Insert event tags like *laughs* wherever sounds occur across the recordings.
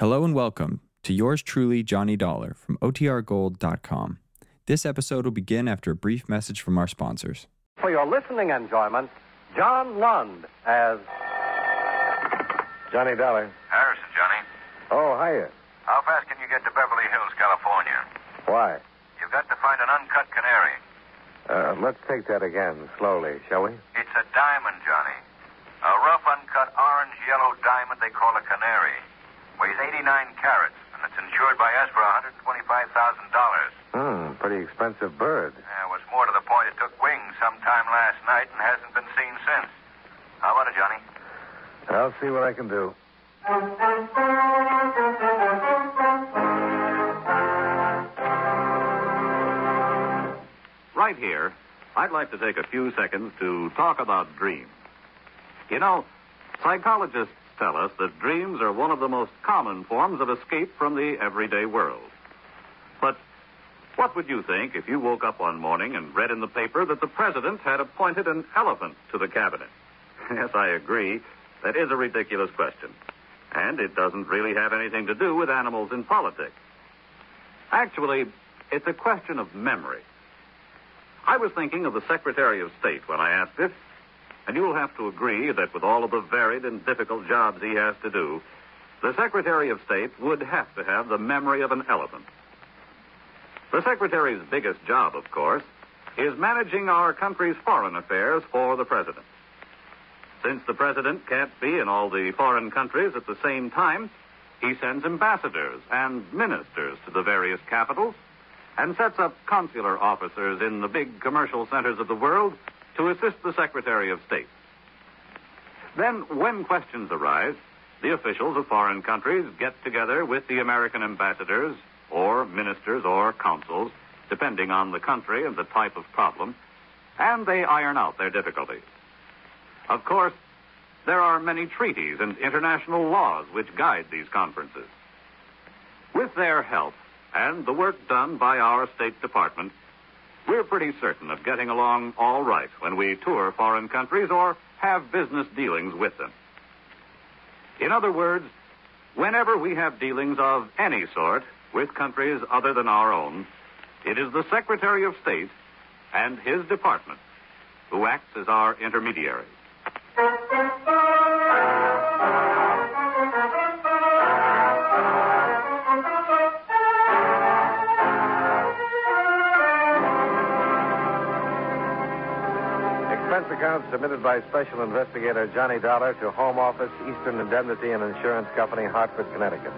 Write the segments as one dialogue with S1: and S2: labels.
S1: Hello and welcome to yours truly, Johnny Dollar from OTRGold.com. This episode will begin after a brief message from our sponsors.
S2: For your listening enjoyment, John Lund as
S3: Johnny Dollar.
S4: Harrison, Johnny.
S3: Oh, hiya.
S4: How fast can you get to Beverly Hills, California?
S3: Why?
S4: You've got to find an uncut canary.
S3: Uh, let's take that again, slowly, shall we?
S4: It's a diamond, Johnny. A rough, uncut, orange yellow diamond they call a canary. Weighs 89 carats, and it's insured by us for $125,000.
S3: Hmm, pretty expensive bird.
S4: Yeah, what's more to the point, it took wings sometime last night and hasn't been seen since. How about it, Johnny?
S3: I'll see what I can do.
S5: Right here, I'd like to take a few seconds to talk about dreams. You know, psychologists tell us that dreams are one of the most common forms of escape from the everyday world. But what would you think if you woke up one morning and read in the paper that the president had appointed an elephant to the cabinet? *laughs* Yes, I agree. That is a ridiculous question. And it doesn't really have anything to do with animals in politics. Actually, it's a question of memory. I was thinking of the Secretary of State when I asked it, and you'll have to agree that with all of the varied and difficult jobs he has to do, the Secretary of State would have to have the memory of an elephant. The Secretary's biggest job, of course, is managing our country's foreign affairs for the President. Since the President can't be in all the foreign countries at the same time, he sends ambassadors and ministers to the various capitals and sets up consular officers in the big commercial centers of the world to assist the Secretary of State. Then, when questions arise, the officials of foreign countries get together with the American ambassadors, or ministers, or consuls, depending on the country and the type of problem, and they iron out their difficulties. Of course, there are many treaties and international laws which guide these conferences. With their help, and the work done by our State Department, we're pretty certain of getting along all right when we tour foreign countries or have business dealings with them. In other words, whenever we have dealings of any sort with countries other than our own, it is the Secretary of State and his department who acts as our intermediary.
S3: Expense account submitted by Special Investigator Johnny Dollar to Home Office, Eastern Indemnity and Insurance Company, Hartford, Connecticut.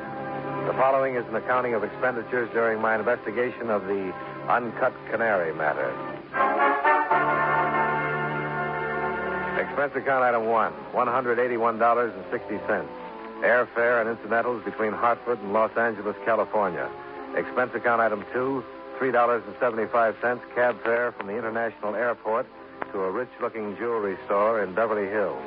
S3: The following is an accounting of expenditures during my investigation of the uncut canary matter. Expense account item one, $181.60. Airfare and incidentals between Hartford and Los Angeles, California. Expense account item two, $3.75 cab fare from the International Airport to a rich looking jewelry store in Beverly Hills.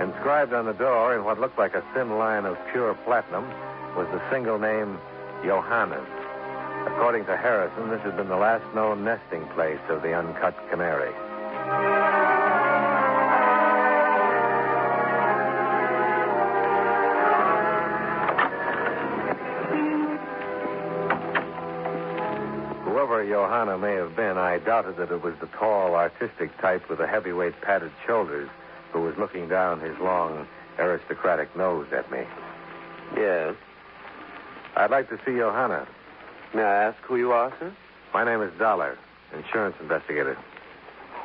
S3: Inscribed on the door in what looked like a thin line of pure platinum was the single name Johannes. According to Harrison, this had been the last known nesting place of the uncut canary. Whoever Johanna may have been, I doubted that it was the tall, artistic type with the heavyweight padded shoulders who was looking down his long, aristocratic nose at me.
S6: Yes.
S3: I'd like to see Johanna.
S6: May I ask who you are, sir?
S3: My name is Dollar, insurance investigator.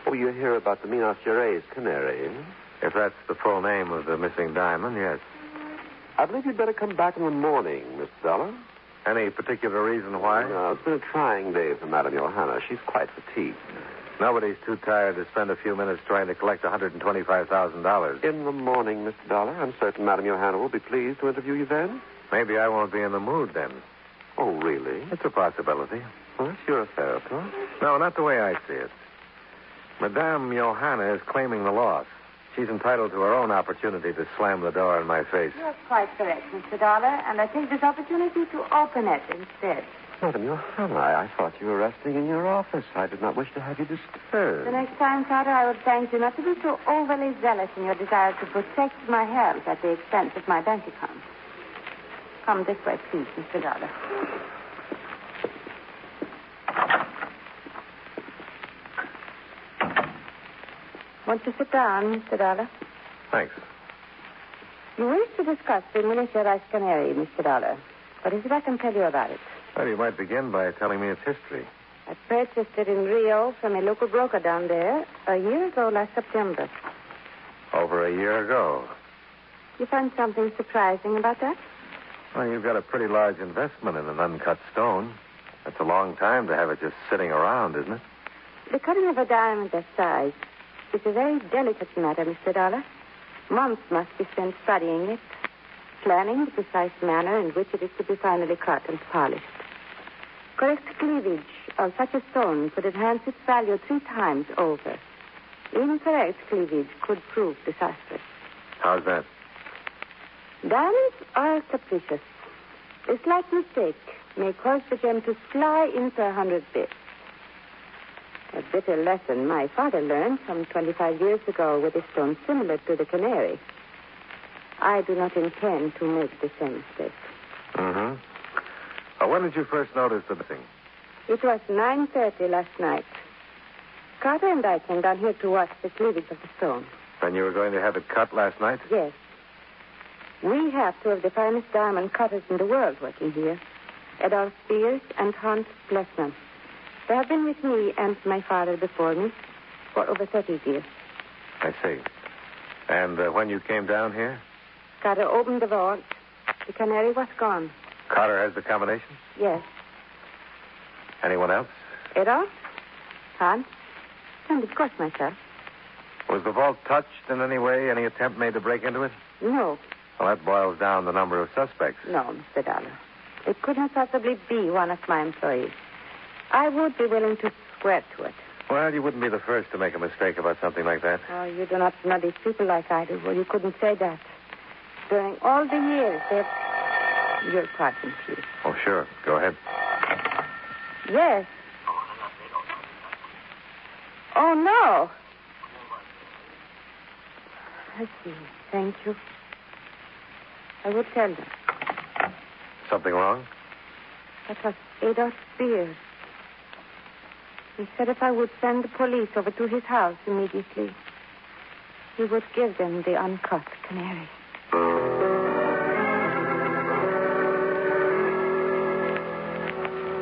S6: Oh, you're here about the Minas Gerais canary. eh?
S3: If that's the full name of the missing diamond, yes.
S6: I believe you'd better come back in the morning, Mr. Dollar.
S3: Any particular reason why?
S6: No, it's been a trying day for Madame Johanna. She's quite fatigued.
S3: Nobody's too tired to spend a few minutes trying to collect $125,000.
S6: In the morning, Mr. Dollar. I'm certain Madame Johanna will be pleased to interview you then.
S3: Maybe I won't be in the mood then.
S6: Oh, really?
S3: It's a possibility.
S6: Well, that's your affair, of course.
S3: No, not the way I see it. Madame Johanna is claiming the loss. She's entitled to her own opportunity to slam the door in my face.
S7: You're quite correct, Mr. Dollar, and I take this opportunity to open it instead.
S6: Johanna, I, I thought you were resting in your office. I did not wish to have you disturbed.
S7: The next time, Carter, I would thank you not to be so overly zealous in your desire to protect my health at the expense of my bank account. Come this way, please, Mr. Dollar. Want to sit down, Mr. Dollar?
S3: Thanks.
S7: You wish to discuss the Minas Gerais canary, Mr. Dollar. What is it I can tell you about it?
S3: Well, you might begin by telling me its history.
S7: I purchased it in Rio from a local broker down there a year ago last September.
S3: Over a year ago.
S7: You find something surprising about that?
S3: Well, you've got a pretty large investment in an uncut stone. That's a long time to have it just sitting around, isn't it?
S7: The cutting of a diamond that size is a very delicate matter, Mr. Dollar. Months must be spent studying it, planning the precise manner in which it is to be finally cut and polished. Correct cleavage of such a stone could enhance its value three times over. Incorrect cleavage could prove disastrous.
S3: How's that?
S7: Diamonds are capricious. A slight mistake may cause the gem to fly into a hundred bits. A bitter lesson my father learned some 25 years ago with a stone similar to the canary. I do not intend to make the same mistake.
S3: Mm-hmm. Uh, when did you first notice the thing?
S7: It was 9.30 last night. Carter and I came down here to watch the cleavage of the stone.
S3: Then you were going to have it cut last night?
S7: Yes. We have two of the finest diamond cutters in the world working here. Adolf Spears and Hans Plessman. They have been with me and my father before me for over 30 years.
S3: I see. And uh, when you came down here,
S7: Carter opened the vault. The canary was gone.
S3: Carter has the combination?
S7: Yes.
S3: Anyone else?
S7: Adolf? Hans? And of course myself.
S3: Was the vault touched in any way? Any attempt made to break into it?
S7: No,
S3: Well, that boils down the number of suspects.
S7: no, Mr. Dollar. It could not possibly be one of my employees. I would be willing to swear to it.
S3: Well, you wouldn't be the first to make a mistake about something like that.
S7: Oh, you do not know these people like I do. Well, you couldn't say that. During all the years they've... Your pardon, please.
S3: Oh, sure. Go ahead.
S7: Yes. Oh, no. I see. Thank you. I will tell them.
S3: Something wrong?
S7: That was Adolf Spears. He said if I would send the police over to his house immediately, he would give them the uncut canary.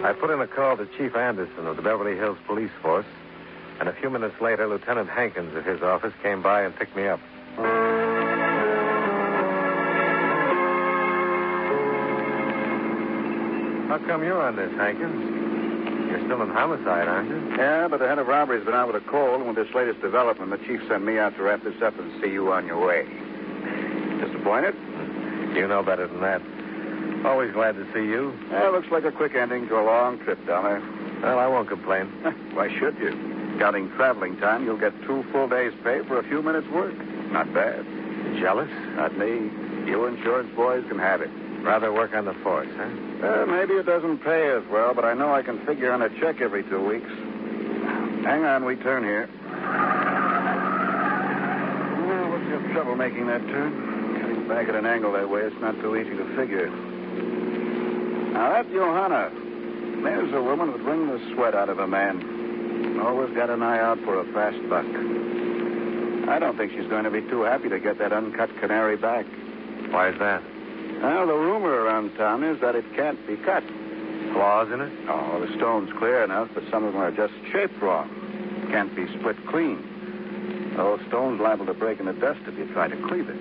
S3: I put in a call to Chief Anderson of the Beverly Hills Police Force, and a few minutes later, Lieutenant Hankins of his office came by and picked me up. How come you're on this, Hankins? You're still in homicide, aren't you?
S8: Yeah, but the head of robbery's been out with a cold, and with this latest development, the chief sent me out to wrap this up and see you on your way. Disappointed?
S3: You know better than that. Always glad to see you.
S8: Yeah, looks like a quick ending to a long trip, Dollar.
S3: Well, I won't complain. *laughs*
S8: Why should you? Counting traveling time, you'll get two full days' pay for a few minutes' work. Not bad.
S3: Jealous?
S8: Not me. You insurance boys can have it.
S3: Rather work on the force, huh?
S8: Uh, maybe it doesn't pay as well, but I know I can figure on a check every two weeks. Hang on, we turn here. Well, what's your trouble making that turn? Cutting back at an angle that way, it's not too easy to figure. Now, that's Johanna. There's a woman that bring the sweat out of a man. Always got an eye out for a fast buck. I don't think she's going to be too happy to get that uncut canary back.
S3: Why is that?
S8: Well, the rumor around town is that it can't be cut.
S3: Flaws in it?
S8: Oh, the stone's clear enough, but some of them are just shaped wrong. Can't be split clean. The whole stone's liable to break in the dust if you try to cleave it.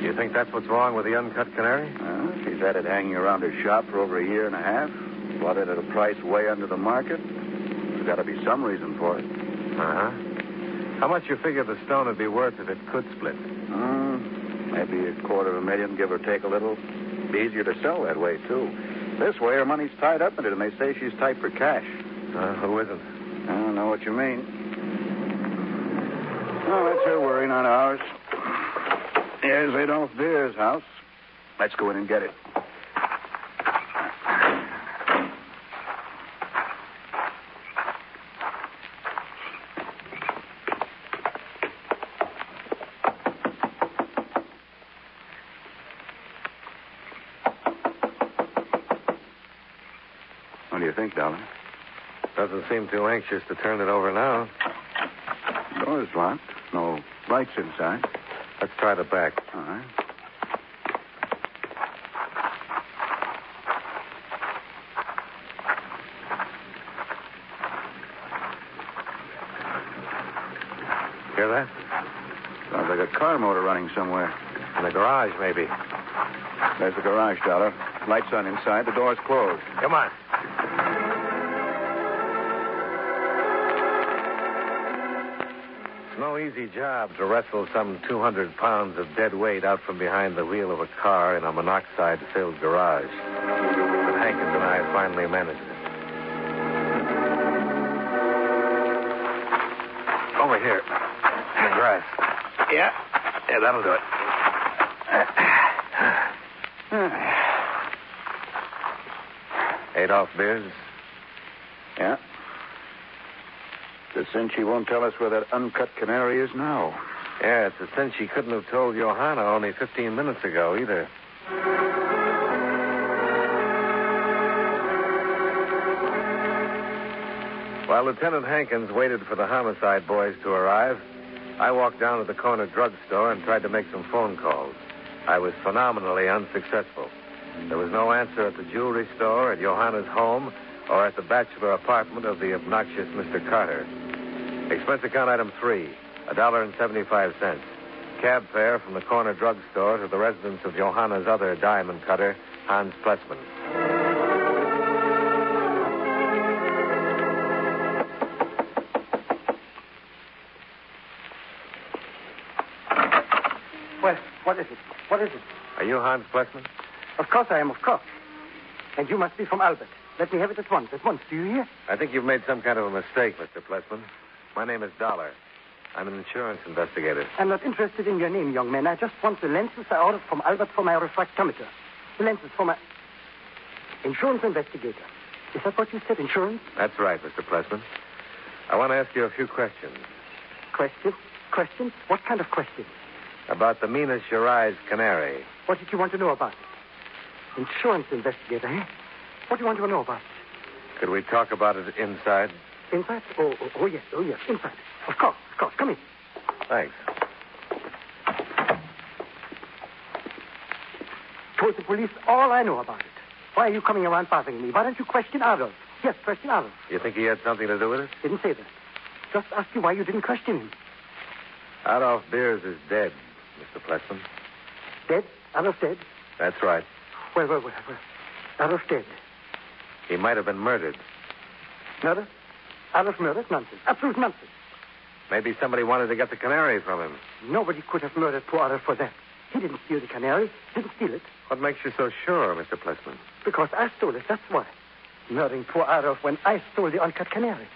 S3: Do you think that's what's wrong with the uncut canary?
S8: Well, she's had it hanging around her shop for over a year and a half. Bought it at a price way under the market. There's got to be some reason for it.
S3: Uh-huh. How much you figure the stone would be worth if it could split?
S8: Hmm, maybe a quarter of a million, give or take a little. Be easier to sell that way, too. This way, her money's tied up in it, and they say she's tight for cash.
S3: Uh, who isn't?
S8: I don't know what you mean. Oh, that's her worry, not ours. Here's Adolf Beer's house. Let's go in and get it. What do you think, darling?
S3: Doesn't seem too anxious to turn it over now.
S8: Door's locked. No lights inside.
S3: Let's try the back.
S8: All right.
S3: Hear that?
S8: Sounds like a car motor running somewhere.
S3: In the garage, maybe.
S8: There's the garage, Dollar. Lights on inside. The door's closed.
S3: Come on. No easy job to wrestle some 200 pounds of dead weight out from behind the wheel of a car in a monoxide filled garage. But Hankins and I finally managed it. Over here. In the grass. Yeah. Yeah, that'll do it. Adolf Beers?
S8: Yeah. The cinch he won't tell us where that uncut canary is now.
S3: Yeah, it's a cinch she couldn't have told Johanna only 15 minutes ago either. While Lieutenant Hankins waited for the homicide boys to arrive, I walked down to the corner drugstore and tried to make some phone calls. I was phenomenally unsuccessful. There was no answer at the jewelry store, at Johanna's home, or at the bachelor apartment of the obnoxious Mr. Carter. Expense account item three, a dollar and seventy-five cents. Cab fare from the corner drugstore to the residence of Johanna's other diamond cutter, Hans Plessman.
S9: Well, what is it? What is it?
S3: Are you Hans Plessman?
S9: Of course I am, of course. And you must be from Albert. Let me have it at once, at once. Do you hear?
S3: I think you've made some kind of a mistake, Mr. Plessman. My name is Dollar. I'm an insurance investigator.
S9: I'm not interested in your name, young man. I just want the lenses I ordered from Albert for my refractometer. The lenses for my... Insurance investigator. Is that what you said, insurance?
S3: That's right, Mr. Plessman. I want to ask you a few questions
S9: Questions? Questions? What kind of questions?
S3: about the Minas Gerais canary.
S9: What did you want to know about it? Insurance investigator, eh? What do you want to know about it?
S3: Could we talk about it inside?
S9: Inside? Oh, oh, oh, yes, oh, yes, inside. Of course, of course. Come in.
S3: Thanks.
S9: Told the police all I know about it. Why are you coming around bothering me? Why don't you question Adolf? Yes, question Adolf.
S3: You think he had something to do with it?
S9: Didn't say that. Just ask you why you didn't question him.
S3: Adolf Beers is dead, Mr. Plessman.
S9: Dead? Adolf dead?
S3: That's right.
S9: Well, well, well, well. Adolf dead.
S3: He might have been murdered.
S9: Murder? Adolf murdered? Nonsense. Absolute nonsense.
S3: Maybe somebody wanted to get the canary from him.
S9: Nobody could have murdered poor Adolf for that. He didn't steal the canary. Didn't steal it.
S3: What makes you so sure, Mr. Plessman?
S9: Because I stole it, that's why. Murdering poor Adolf when I stole the uncut canary.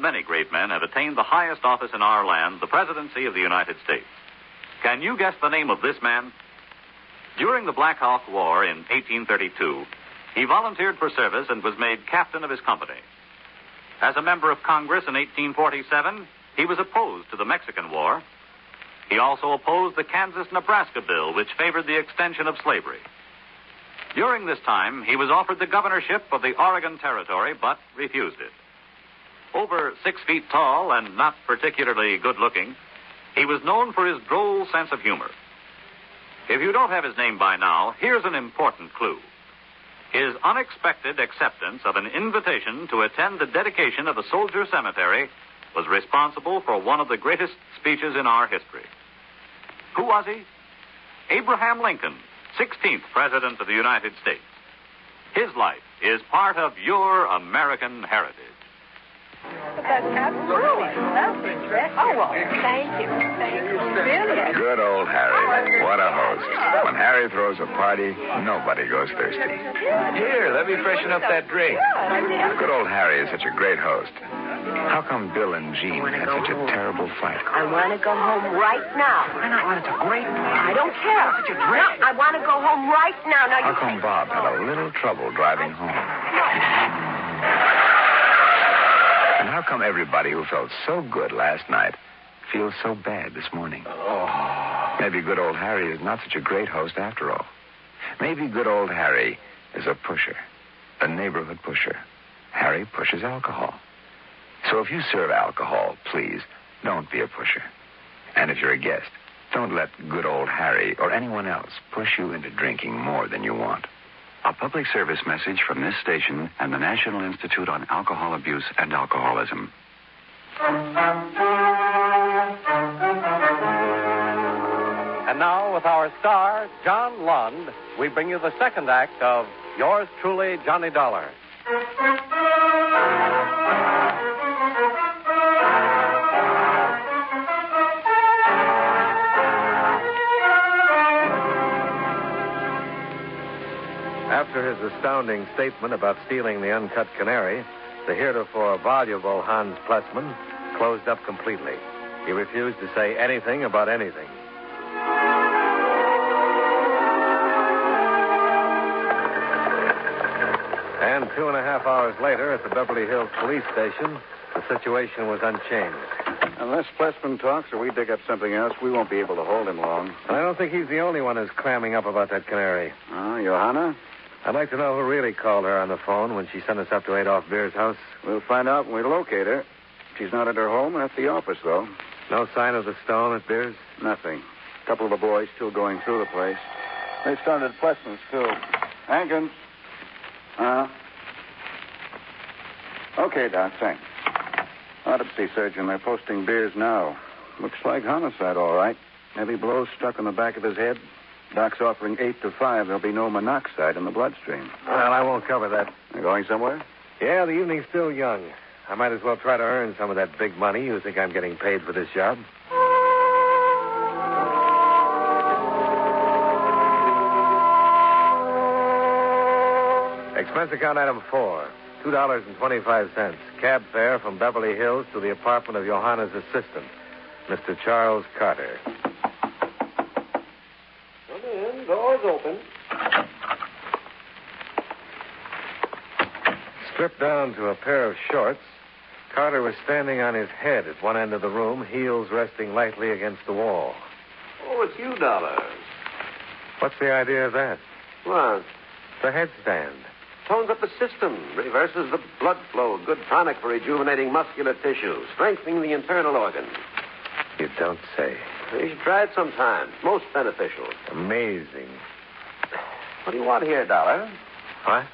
S5: Many great men have attained the highest office in our land, the presidency of the United States. Can you guess the name of this man? During the Black Hawk War in 1832, he volunteered for service and was made captain of his company. As a member of Congress in 1847, he was opposed to the Mexican War. He also opposed the Kansas Nebraska bill, which favored the extension of slavery. During this time, he was offered the governorship of the Oregon Territory, but refused it. Over six feet tall and not particularly good looking, he was known for his droll sense of humor. If you don't have his name by now, here's an important clue. His unexpected acceptance of an invitation to attend the dedication of a soldier cemetery was responsible for one of the greatest speeches in our history. Who was he? Abraham Lincoln, 16th President of the United States. His life is part of your American heritage.
S10: But that's absolutely lovely dress. Oh, well, thank you. Thank you. Brilliant.
S11: Good old Harry. What a host. When Harry throws a party, nobody goes thirsty. Here, let me freshen up that drink. Good old Harry is such a great host. How come Bill and Jean had such a terrible fight?
S10: I want to go home right now.
S11: Why not? Well, it's a great
S10: I don't care.
S11: Such a dress.
S10: No, I want to go home right now. Now
S11: How
S10: you
S11: come Bob had a little trouble driving home? How come everybody who felt so good last night feels so bad this morning?
S6: Oh.
S11: Maybe good old Harry is not such a great host after all. Maybe good old Harry is a pusher, a neighborhood pusher. Harry pushes alcohol. So if you serve alcohol, please don't be a pusher. And if you're a guest, don't let good old Harry or anyone else push you into drinking more than you want.
S2: A public service message from this station and the National Institute on Alcohol Abuse and Alcoholism.
S3: And now, with our star, John Lund, we bring you the second act of Yours Truly, Johnny Dollar. After his astounding statement about stealing the uncut canary, the heretofore voluble Hans Plessman closed up completely. He refused to say anything about anything. And two and a half hours later, at the Beverly Hills Police Station, the situation was unchanged.
S8: Unless Plessman talks or we dig up something else, we won't be able to hold him long.
S3: And I don't think he's the only one who's clamming up about that canary.
S8: Oh, Johanna?
S3: I'd like to know who really called her on the phone when she sent us up to Adolf Beer's house.
S8: We'll find out when we locate her. She's not at her home at the office, though.
S3: No sign of the stone at Beer's?
S8: Nothing. A couple of the boys still going through the place. They started Plessman's, too. Hankins. Uh-huh. Okay, Doc, thanks. Autopsy surgeon, they're posting beers now. Looks like homicide, all right. Heavy blows struck on the back of his head. Doc's offering eight to five. There'll be no monoxide in the bloodstream.
S3: Well, I won't cover that.
S8: You going somewhere?
S3: Yeah, the evening's still young. I might as well try to earn some of that big money. You think I'm getting paid for this job? Expense account item four. Two dollars and twenty-five cents. Cab fare from Beverly Hills to the apartment of Johanna's assistant, Mr. Charles Carter.
S6: Come in. Door's open.
S3: Stripped down to a pair of shorts, Carter was standing on his head at one end of the room, heels resting lightly against the wall.
S6: Oh, it's you, Dollars.
S3: What's the idea of that?
S6: What?
S3: The headstand.
S6: Tones up the system, reverses the blood flow, good tonic for rejuvenating muscular tissue, strengthening the internal organs.
S3: You don't say.
S6: You should try it sometime. Most beneficial.
S3: Amazing.
S6: What do you want here, Dollar?
S3: What?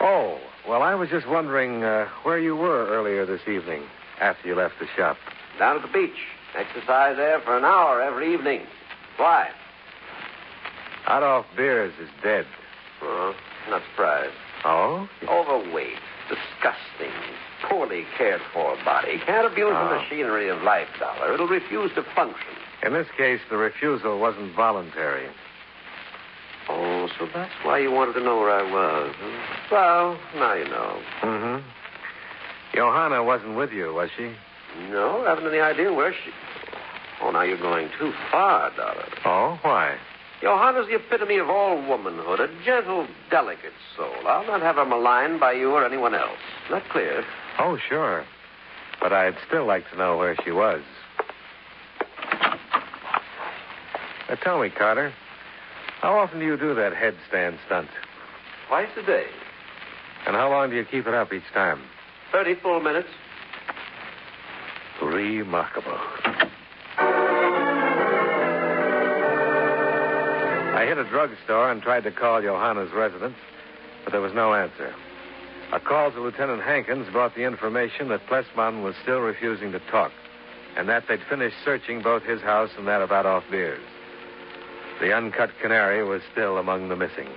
S3: Oh, well, I was just wondering uh, where you were earlier this evening after you left the shop.
S6: Down at the beach. Exercise there for an hour every evening. Why?
S3: Adolf Beers is dead.
S6: Oh, not surprised.
S3: Oh?
S6: Overweight, disgusting, poorly cared for body. Can't abuse
S3: Oh.
S6: the machinery of life, Dollar. It'll refuse to function.
S3: In this case, the refusal wasn't voluntary.
S6: Oh, so that's why you wanted to know where I was. huh? Well, now you know.
S3: Mm-hmm. Johanna wasn't with you, was she?
S6: No, I haven't any idea where she. Oh, now you're going too far, Dollar.
S3: Oh, why?
S6: Johanna's the epitome of all womanhood, a gentle, delicate soul. I'll not have her maligned by you or anyone else. Is that clear?
S3: Oh, sure. But I'd still like to know where she was. Now, tell me, Carter, how often do you do that headstand stunt?
S6: Twice a day.
S3: And how long do you keep it up each time?
S6: Thirty full minutes.
S3: Remarkable. I hit a drugstore and tried to call Johanna's residence, but there was no answer. A call to Lieutenant Hankins brought the information that Plessman was still refusing to talk, and that they'd finished searching both his house and that of Adolf Beers. The uncut canary was still among the missing.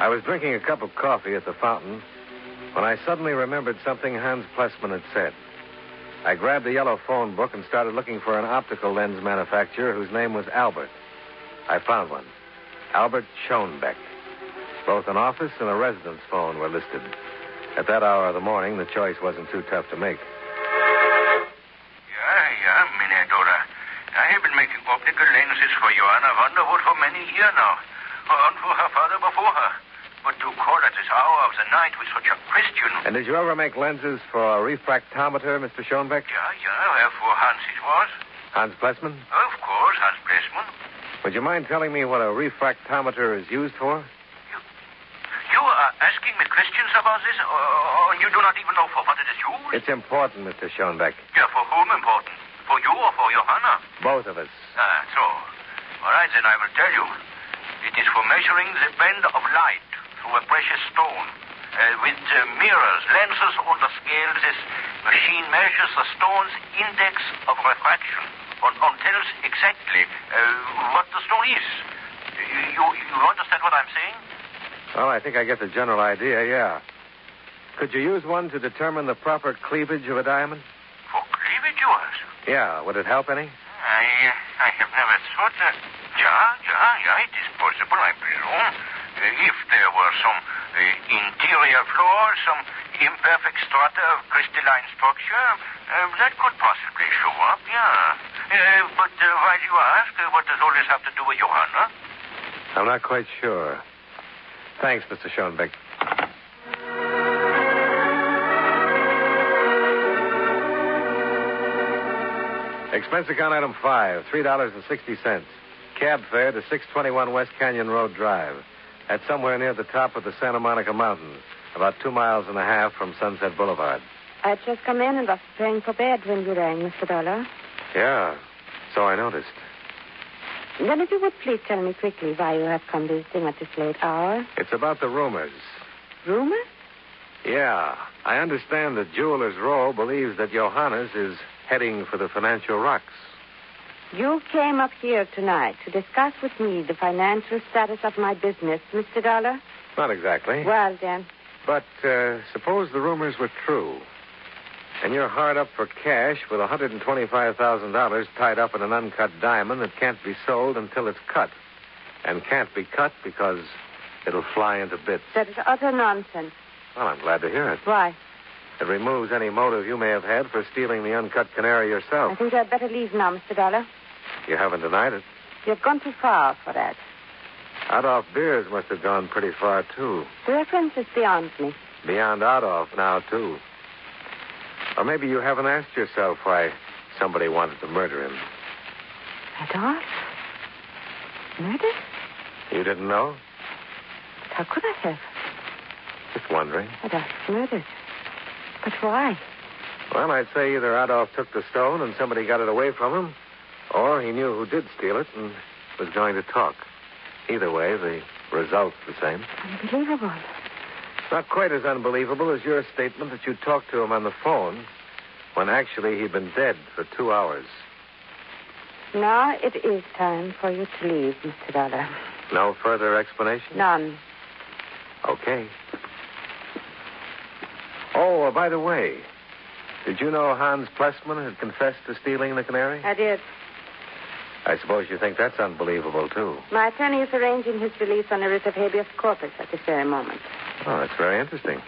S3: I was drinking a cup of coffee at the fountain when I suddenly remembered something Hans Plessman had said. I grabbed the yellow phone book and started looking for an optical lens manufacturer whose name was Albert. I found one. Albert Schoenbeck. Both an office and a residence phone were listed. At that hour of the morning, the choice wasn't too tough to make.
S4: Yeah, yeah, Minadora. I have been optical lenses for Johanna Vanderwood for many years now. And for her father before her. But to call at this hour of the night with such a Christian.
S3: And did you ever make lenses for a refractometer, Mr. Schoenbeck?
S4: Yeah, yeah, for Hans it was.
S3: Hans Plessman?
S4: Of course, Hans Plessman.
S3: Would you mind telling me what a refractometer is used for?
S4: You are asking me questions about this, or, or you do not even know for what it is used?
S3: It's important, Mr. Schoenbeck.
S4: Yeah, for whom important? For you or for Johanna?
S3: Both of us.
S4: Ah, so. All right, then I will tell you. It is for measuring the bend of light through a precious stone. Uh, with uh, mirrors, lenses on the scale, this machine measures the stone's index of refraction and, and tells exactly uh, what the stone is. You, you understand what I'm saying?
S3: Well, I think I get the general idea, yeah. Could you use one to determine the proper cleavage of a diamond?
S4: For cleavage, you ask?
S3: Yeah. Would it help any?
S4: I, uh, I have never thought that. Yeah, yeah, yeah, it is possible, I presume. Uh, if there were some uh, interior flaw, some imperfect strata of crystalline structure, uh, that could possibly show up, yeah. Uh, but uh, why do you ask? Uh, what does all this have to do with Johanna?
S3: I'm not quite sure. Thanks, Mr. Schoenbeck. Expense account item five, three dollars and sixty cents. Cab fare to six twenty one West Canyon Road Drive. That's somewhere near the top of the Santa Monica Mountains, about two miles and a half from Sunset Boulevard.
S7: I'd just come in and was preparing for bed when you rang, Mr. Dollar.
S3: Yeah, so I noticed.
S7: Then if you would please tell me quickly why you have come visiting at this late hour.
S3: It's about the rumors.
S7: Rumors?
S3: Yeah, I understand that Jeweler's Row believes that Johannes is heading for the financial rocks.
S7: You came up here tonight to discuss with me the financial status of my business, Mr. Dollar?
S3: Not exactly.
S7: Well, then.
S3: But uh, suppose the rumors were true. And you're hard up for cash with $125,000 tied up in an uncut diamond that can't be sold until it's cut. And can't be cut because it'll fly into bits.
S7: That is utter nonsense.
S3: Well, I'm glad to hear it.
S7: Why?
S3: It removes any motive you may have had for stealing the uncut canary yourself.
S7: I think I'd better leave now, Mr. Dollar.
S3: You haven't denied it.
S7: You've gone too far for that.
S3: Adolf Beers must have gone pretty far, too.
S7: The reference is beyond me.
S3: Beyond Adolf now, too. Or maybe you haven't asked yourself why somebody wanted to murder him.
S7: Adolf? Murder?
S3: You didn't know?
S7: How could I have?
S3: Just wondering.
S7: Adolf murdered. But why?
S3: Well, I'd say either Adolf took the stone and somebody got it away from him, or he knew who did steal it and was going to talk. Either way, the result's the same.
S7: Unbelievable.
S3: Not quite as unbelievable as your statement that you talked to him on the phone when actually he'd been dead for two hours.
S7: Now it is time for you to leave, Mr. Dollar.
S3: No further explanation?
S7: None.
S3: Okay. Oh, uh, by the way, did you know Hans Plessman had confessed to stealing the canary?
S7: I did.
S3: I suppose you think that's unbelievable, too.
S7: My attorney is arranging his release on a writ of habeas corpus at this very moment.
S3: Oh, that's very interesting.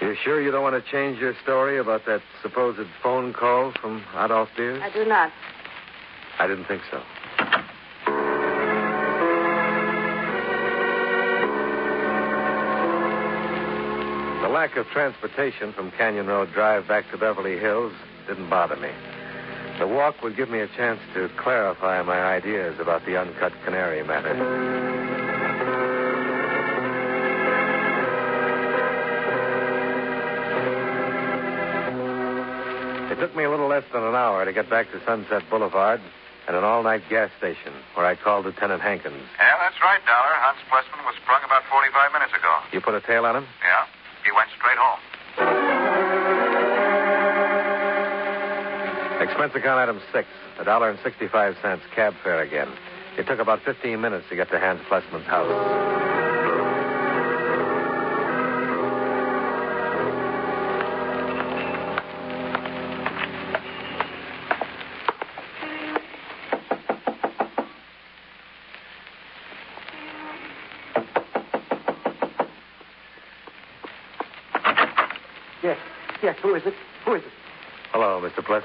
S3: You sure you don't want to change your story about that supposed phone call from Adolf Beers?
S7: I do not.
S3: I didn't think so. Lack of transportation from Canyon Road Drive back to Beverly Hills didn't bother me. The walk would give me a chance to clarify my ideas about the uncut canary matter. It took me a little less than an hour to get back to Sunset Boulevard and an all-night gas station where I called Lieutenant Hankins.
S4: Yeah, that's right, Dollar. Hans Plessman was sprung about 45 minutes ago.
S3: You put a tail on him?
S4: Yeah. He went straight home.
S3: Expense account item six, a dollar and sixty-five cents, cab fare again. It took about fifteen minutes to get to Hans Plessman's house.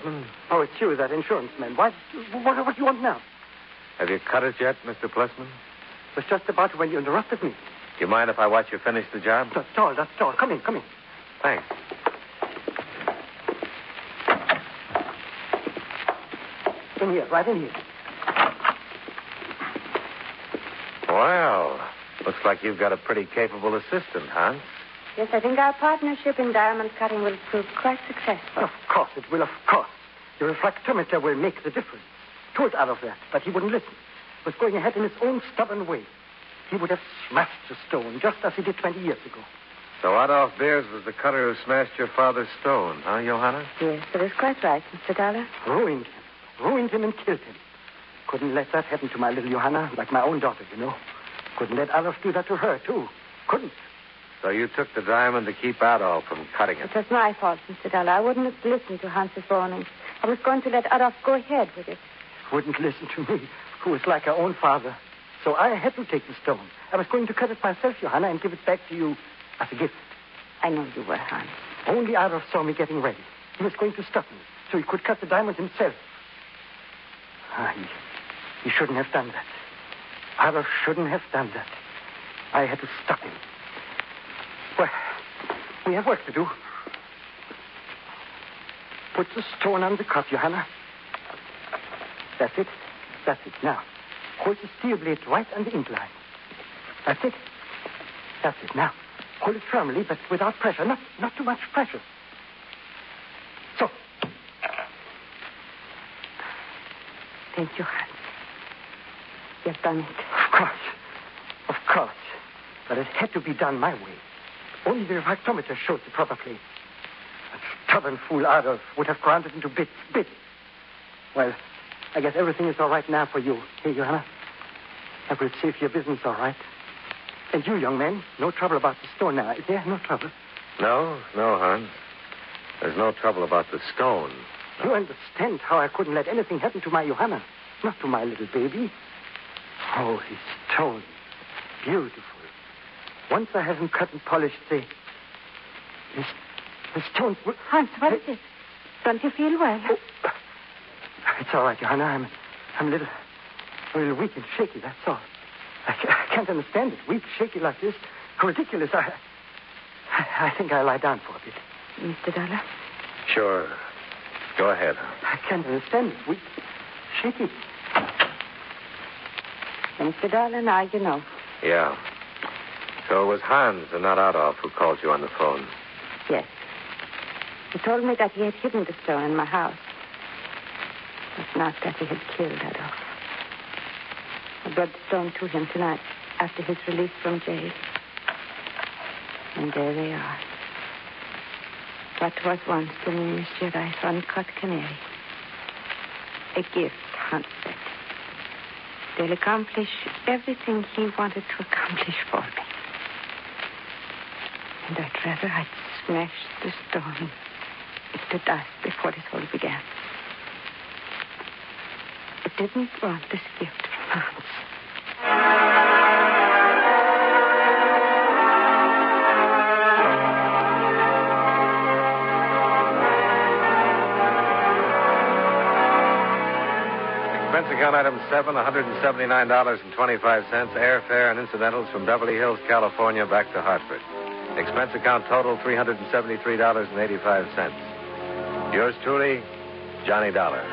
S3: Hello,
S9: Oh, it's you, that insurance man. What, what, what do you want now?
S3: Have you cut it yet, Mr. Plessman?
S9: was just about when you interrupted me.
S3: Do you mind if I watch you finish the job?
S9: That's all, that's all. Come in, come in.
S3: Thanks.
S9: In here, right in here.
S3: Well, looks like you've got a pretty capable assistant, Hans.
S7: Yes, I think our partnership in diamond cutting will prove quite successful.
S9: Of course it will, of course. The refractometer will make the difference. Told out of that, but he wouldn't listen. Was going ahead in his own stubborn way. He would have smashed the stone, just as he did 20 years ago.
S3: So Adolf Beers was the cutter who smashed your father's stone, huh, Johanna?
S7: Yes, that is quite right, Mr. Dollar.
S9: Ruined him. Ruined him and killed him. Couldn't let that happen to my little Johanna, like my own daughter, you know. Couldn't let Adolf do that to her, too. Couldn't.
S3: So you took the diamond to keep Adolf from cutting it.
S7: It was my fault, Mr. Dollar. I wouldn't have listened to Hans's warnings. I was going to let Adolf go ahead with it.
S9: Wouldn't listen to me, who was like her own father. So I had to take the stone. I was going to cut it myself, Johanna, and give it back to you as a gift.
S7: I know you were, Hans.
S9: Only Adolf saw me getting ready. He was going to stop me, so he could cut the diamond himself. Ah, he, he shouldn't have done that. Adolf shouldn't have done that. I had to stop him. Well, we have work to do. Put the stone on the cup, Johanna. That's it. That's it. Now, hold the steel blade right on the incline. That's it. That's it. Now, hold it firmly, but without pressure. Not, not too much pressure. So.
S7: Thank you, Hans. You've done it.
S9: Of course. Of course. But it had to be done my way. Only the refractometer showed the proper place. That stubborn fool Adolf would have ground it into bits, bits. Well, I guess everything is all right now for you. Hey, Johanna? I will save your business all right. And you, young man, no trouble about the stone now, is there? No trouble.
S3: No, no, Hans. There's no trouble about the stone.
S9: You understand how I couldn't let anything happen to my Johanna, not to my little baby. Oh, his stone. Beautiful. Once I have him cut and polished, the. His, his stone. will-
S7: Hans, what is it? Don't you feel well?
S9: Oh, it's all right, Johanna. I'm, I'm a little, a little weak and shaky, that's all. I, I can't understand it. Weak, shaky like this. Ridiculous. I, I, I think I'll lie down for a bit.
S7: Mr. Dollar?
S3: Sure. Go ahead.
S9: I can't understand it. Weak, shaky.
S7: Mr. Dollar, now you know.
S3: Yeah. So it was Hans and not Adolf who called you on the phone.
S7: Yes. He told me that he had hidden the stone in my house. But not that he had killed Adolf. I brought the stone to him tonight after his release from jail. And there they are. What was once the Minas Gerais uncut canary. A gift, Hans said. They'll accomplish everything he wanted to accomplish for me. And I'd rather I'd smashed the stone into dust before this all began. I didn't want this gift from Hans.
S3: Expense account item seven, $179.25, airfare and incidentals from Beverly Hills, California, back to Hartford. Expense account total $373.85. Yours truly, Johnny Dollar.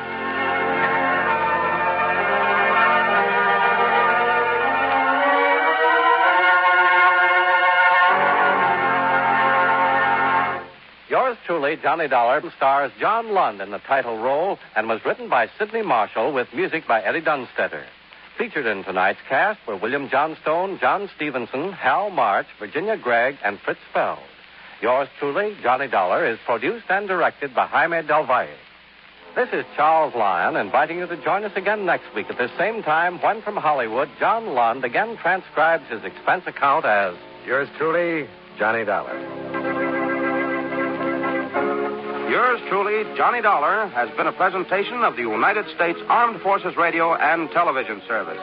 S6: Yours truly, Johnny Dollar, stars John Lund in the title role and was written by Sidney Marshall with music by Eddie Dunstedter. Featured in tonight's cast were William Johnstone, John Stevenson, Hal March, Virginia Gregg, and Fritz Feld. Yours truly, Johnny Dollar, is produced and directed by Jaime Del Valle. This is Charles Lyon inviting you to join us again next week at this same time when from Hollywood, John Lund again transcribes his expense account as
S3: Yours truly, Johnny Dollar.
S12: Yours truly, Johnny Dollar, has been a presentation of the United States Armed Forces Radio and Television Service.